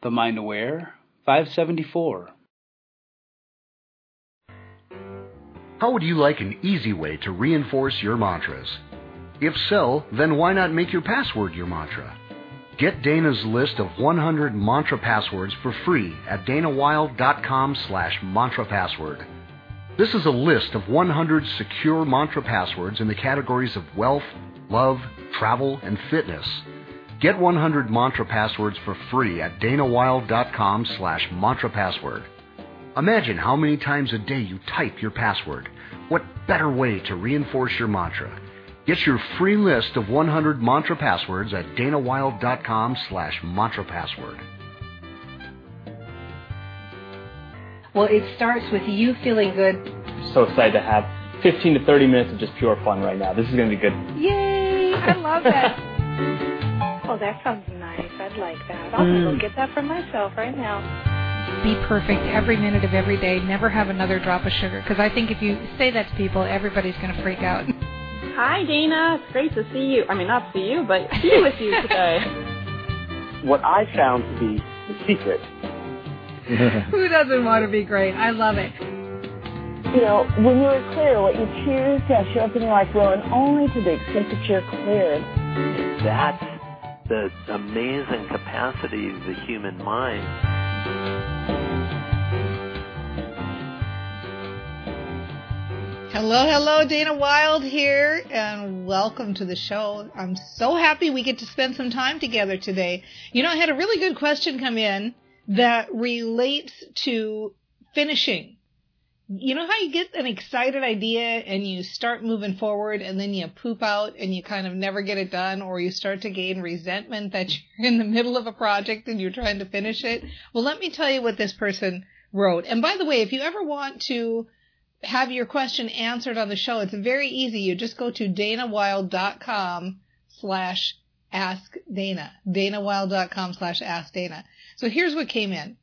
The Mind Aware 574. How would you like an easy way to reinforce your mantras? If so, then why not make your password your mantra? Get Dana's list of 100 mantra passwords for free at danawilde.com slash mantra password. This is a list of 100 secure mantra passwords in the categories of wealth, love, travel, and fitness. Get 100 mantra passwords for free at danawilde.com slash mantra password. Imagine how many times a day you type your password. What better way to reinforce your mantra? Get your free list of 100 mantra passwords at danawilde.com slash mantra password. Well, it starts with you feeling good. So excited to have 15 to 30 minutes of just pure fun right now. This is going to be good. Yay! I love that. oh, that sounds nice. I'd like that. I'll mm. go get that for myself right now. Be perfect every minute of every day. Never have another drop of sugar. Because I think if you say that to people, everybody's going to freak out. Hi, Dana. It's great to see you. I mean, not see you, but be with you today. what I found to be the secret Who doesn't want to be great? I love it. You know, when you're clear, what you choose to show up in your life will, and only to the extent that you're clear. That's the amazing capacity of the human mind. Hello, hello, Dana Wilde here, and welcome to the show. I'm so happy we get to spend some time together today. You know, I had a really good question come in that relates to finishing. You know how you get an excited idea and you start moving forward and then you poop out and you kind of never get it done or you start to gain resentment that you're in the middle of a project and you're trying to finish it? Well, let me tell you what this person wrote. And by the way, if you ever want to have your question answered on the show, it's very easy. You just go to danawilde.com slash ask Dana. danawilde.com slash ask Dana. So here's what came in.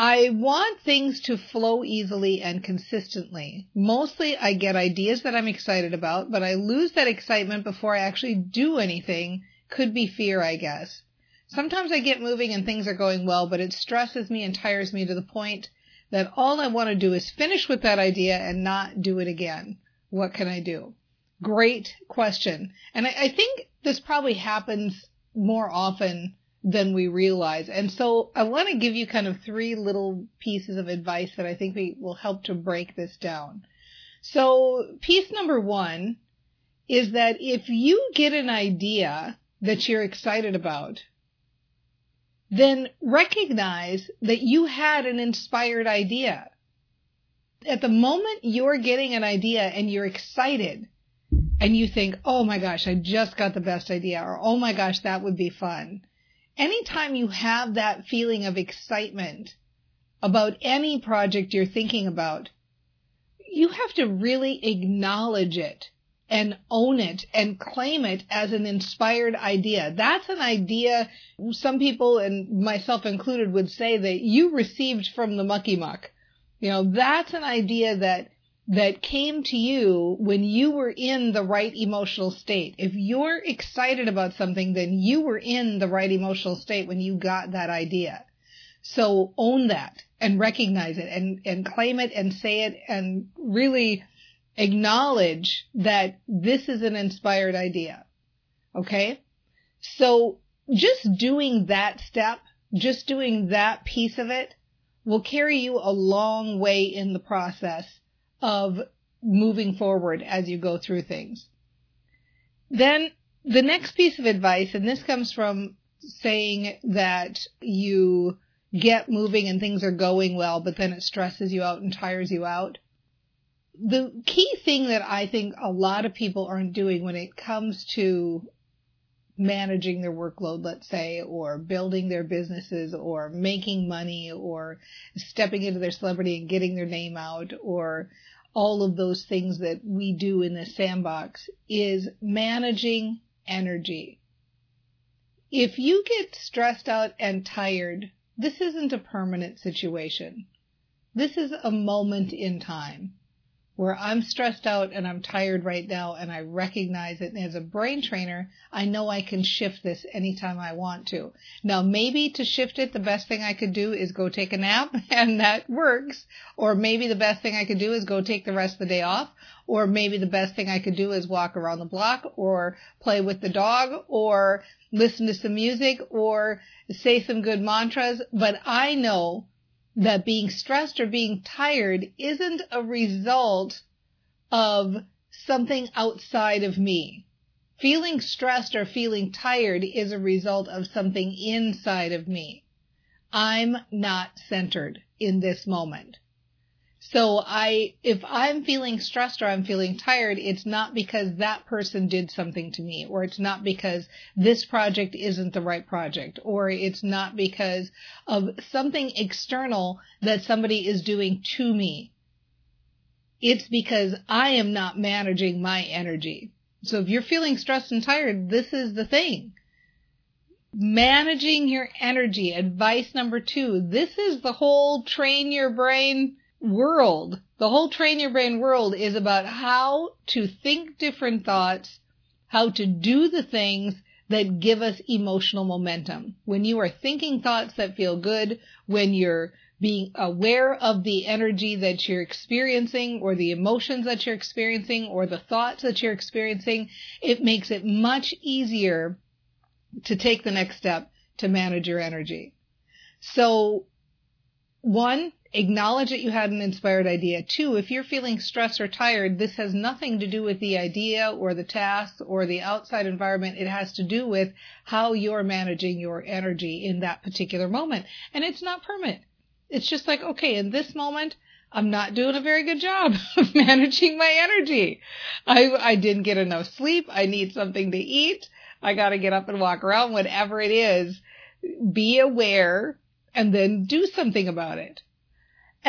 I want things to flow easily and consistently. Mostly I get ideas that I'm excited about, but I lose that excitement before I actually do anything. Could be fear, I guess. Sometimes I get moving and things are going well, but it stresses me and tires me to the point that all I want to do is finish with that idea and not do it again. What can I do? Great question. And I, I think this probably happens more often than we realize. And so I want to give you kind of three little pieces of advice that I think we will help to break this down. So piece number one is that if you get an idea that you're excited about, then recognize that you had an inspired idea. At the moment you're getting an idea and you're excited and you think, oh my gosh, I just got the best idea or oh my gosh, that would be fun anytime you have that feeling of excitement about any project you're thinking about, you have to really acknowledge it and own it and claim it as an inspired idea. That's an idea some people and myself included would say that you received from the mucky muck. You know, that's an idea that that came to you when you were in the right emotional state. If you're excited about something, then you were in the right emotional state when you got that idea. So own that and recognize it and, and claim it and say it and really acknowledge that this is an inspired idea. Okay? So just doing that step, just doing that piece of it will carry you a long way in the process of moving forward as you go through things. Then the next piece of advice, and this comes from saying that you get moving and things are going well, but then it stresses you out and tires you out. The key thing that I think a lot of people aren't doing when it comes to managing their workload, let's say, or building their businesses or making money or stepping into their celebrity and getting their name out or all of those things that we do in the sandbox is managing energy. If you get stressed out and tired, this isn't a permanent situation. This is a moment in time. Where I'm stressed out and I'm tired right now and I recognize it. And as a brain trainer, I know I can shift this anytime I want to. Now, maybe to shift it, the best thing I could do is go take a nap and that works. Or maybe the best thing I could do is go take the rest of the day off. Or maybe the best thing I could do is walk around the block or play with the dog or listen to some music or say some good mantras. But I know that being stressed or being tired isn't a result of something outside of me. Feeling stressed or feeling tired is a result of something inside of me. I'm not centered in this moment. So I, if I'm feeling stressed or I'm feeling tired, it's not because that person did something to me, or it's not because this project isn't the right project, or it's not because of something external that somebody is doing to me. It's because I am not managing my energy. So if you're feeling stressed and tired, this is the thing. Managing your energy, advice number two. This is the whole train your brain world, the whole train your brain world is about how to think different thoughts, how to do the things that give us emotional momentum. When you are thinking thoughts that feel good, when you're being aware of the energy that you're experiencing or the emotions that you're experiencing or the thoughts that you're experiencing, it makes it much easier to take the next step to manage your energy. So one, acknowledge that you had an inspired idea. Two, if you're feeling stressed or tired, this has nothing to do with the idea or the task or the outside environment. It has to do with how you're managing your energy in that particular moment. And it's not permanent. It's just like, okay, in this moment, I'm not doing a very good job of managing my energy. I, I didn't get enough sleep. I need something to eat. I got to get up and walk around, whatever it is. Be aware and then do something about it.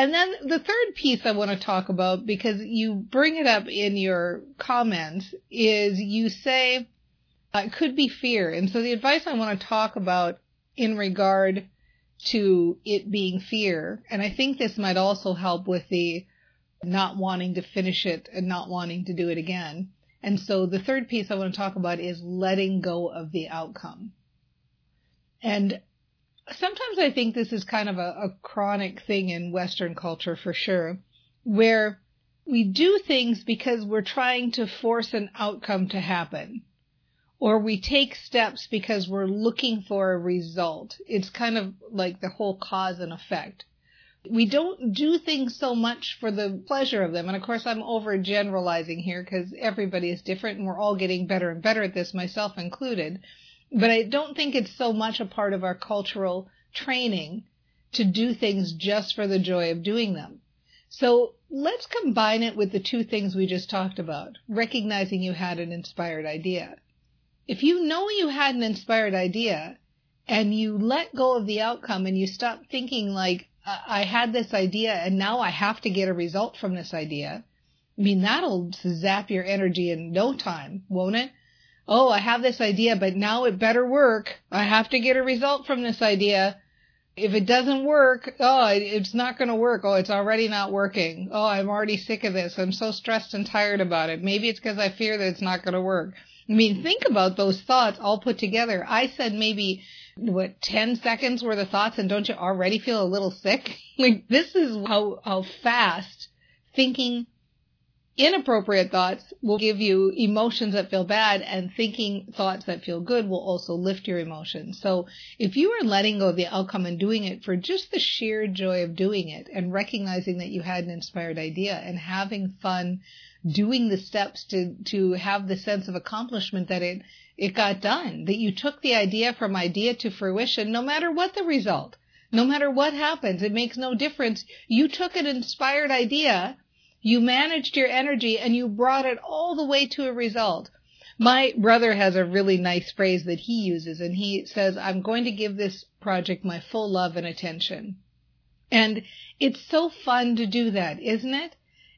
And then the third piece I want to talk about, because you bring it up in your comments, is you say uh, it could be fear. And so the advice I want to talk about in regard to it being fear, and I think this might also help with the not wanting to finish it and not wanting to do it again. And so the third piece I want to talk about is letting go of the outcome. And sometimes I think this is kind of a, a chronic thing in Western culture for sure, where we do things because we're trying to force an outcome to happen. Or we take steps because we're looking for a result. It's kind of like the whole cause and effect. We don't do things so much for the pleasure of them. And of course, I'm overgeneralizing here because everybody is different and we're all getting better and better at this, myself included. But I don't think it's so much a part of our cultural training to do things just for the joy of doing them. So let's combine it with the two things we just talked about, recognizing you had an inspired idea. If you know you had an inspired idea and you let go of the outcome and you stop thinking like, I had this idea and now I have to get a result from this idea. I mean, that'll zap your energy in no time, won't it? Oh, I have this idea, but now it better work. I have to get a result from this idea. If it doesn't work, oh, it's not going to work. Oh, it's already not working. Oh, I'm already sick of this. I'm so stressed and tired about it. Maybe it's because I fear that it's not going to work. I mean, think about those thoughts all put together. I said maybe what 10 seconds were the thoughts and don't you already feel a little sick? Like this is how how fast thinking inappropriate thoughts will give you emotions that feel bad and thinking thoughts that feel good will also lift your emotions. So if you are letting go of the outcome and doing it for just the sheer joy of doing it and recognizing that you had an inspired idea and having fun doing the steps to, to have the sense of accomplishment that it, it got done, that you took the idea from idea to fruition no matter what the result. No matter what happens, it makes no difference. You took an inspired idea you managed your energy and you brought it all the way to a result. My brother has a really nice phrase that he uses and he says, I'm going to give this project my full love and attention. And it's so fun to do that, isn't it?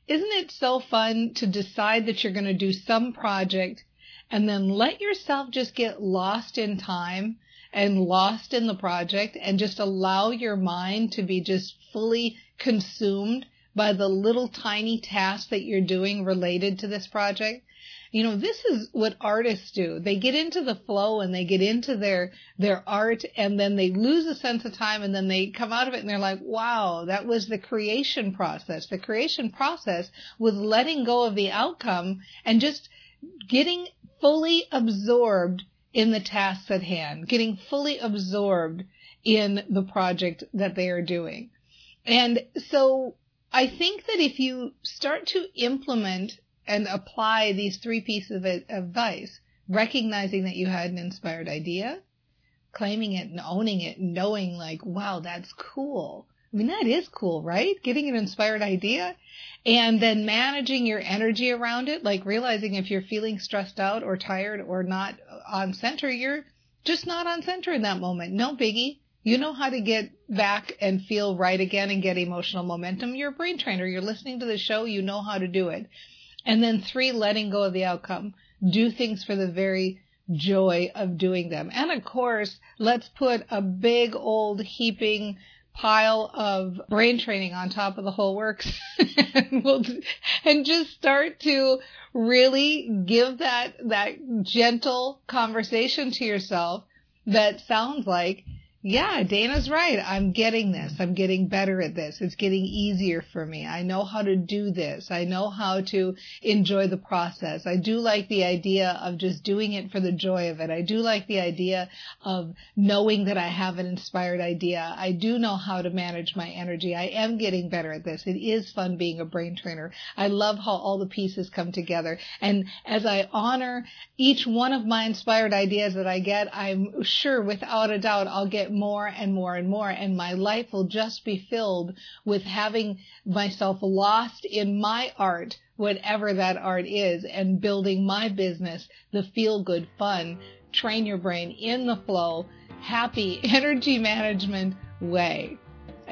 Isn't it so fun to decide that you're going to do some project and then let yourself just get lost in time and lost in the project and just allow your mind to be just fully consumed by the little tiny tasks that you're doing related to this project. You know, this is what artists do. They get into the flow and they get into their, their art and then they lose a sense of time and then they come out of it and they're like, wow, that was the creation process. The creation process was letting go of the outcome and just getting fully absorbed in the tasks at hand, getting fully absorbed in the project that they are doing. And so I think that if you start to implement and apply these three pieces of advice, recognizing that you had an inspired idea, claiming it and owning it, and knowing like, wow, that's cool. I mean, that is cool, right? Getting an inspired idea and then managing your energy around it, like realizing if you're feeling stressed out or tired or not on center, you're just not on center in that moment. No biggie. You know how to get back and feel right again and get emotional momentum. You're a brain trainer. You're listening to the show. You know how to do it. And then three, letting go of the outcome. Do things for the very joy of doing them. And of course, let's put a big old heaping pile of brain training on top of the whole works and, we'll, and just start to really give that that gentle conversation to yourself that sounds like yeah, Dana's right. I'm getting this. I'm getting better at this. It's getting easier for me. I know how to do this. I know how to enjoy the process. I do like the idea of just doing it for the joy of it. I do like the idea of knowing that I have an inspired idea. I do know how to manage my energy. I am getting better at this. It is fun being a brain trainer. I love how all the pieces come together. And as I honor each one of my inspired ideas that I get, I'm sure without a doubt I'll get more and more and more. And my life will just be filled with having myself lost in my art, whatever that art is, and building my business, the feel good fun, train your brain in the flow, happy energy management way.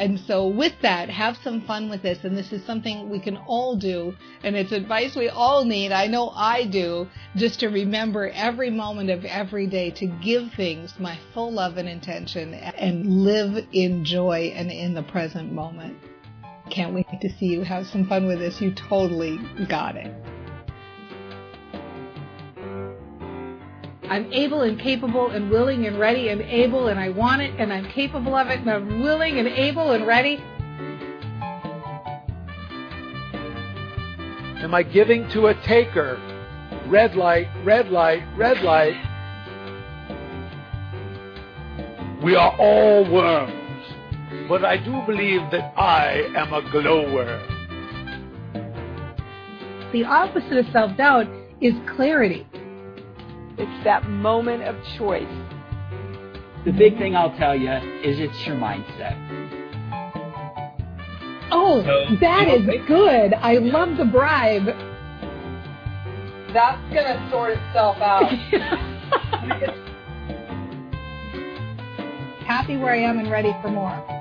And so with that, have some fun with this. And this is something we can all do. And it's advice we all need. I know I do just to remember every moment of every day to give things my full love and intention and live in joy and in the present moment. Can't wait to see you have some fun with this. You totally got it. I'm able and capable and willing and ready and able and I want it and I'm capable of it and I'm willing and able and ready. Am I giving to a taker? Red light, red light, red light. We are all worms, but I do believe that I am a glowworm. The opposite of self doubt is clarity. It's that moment of choice. The big thing I'll tell you is it's your mindset. Oh, so, that is good. I love the bribe. That's going to sort itself out. Happy where I am and ready for more.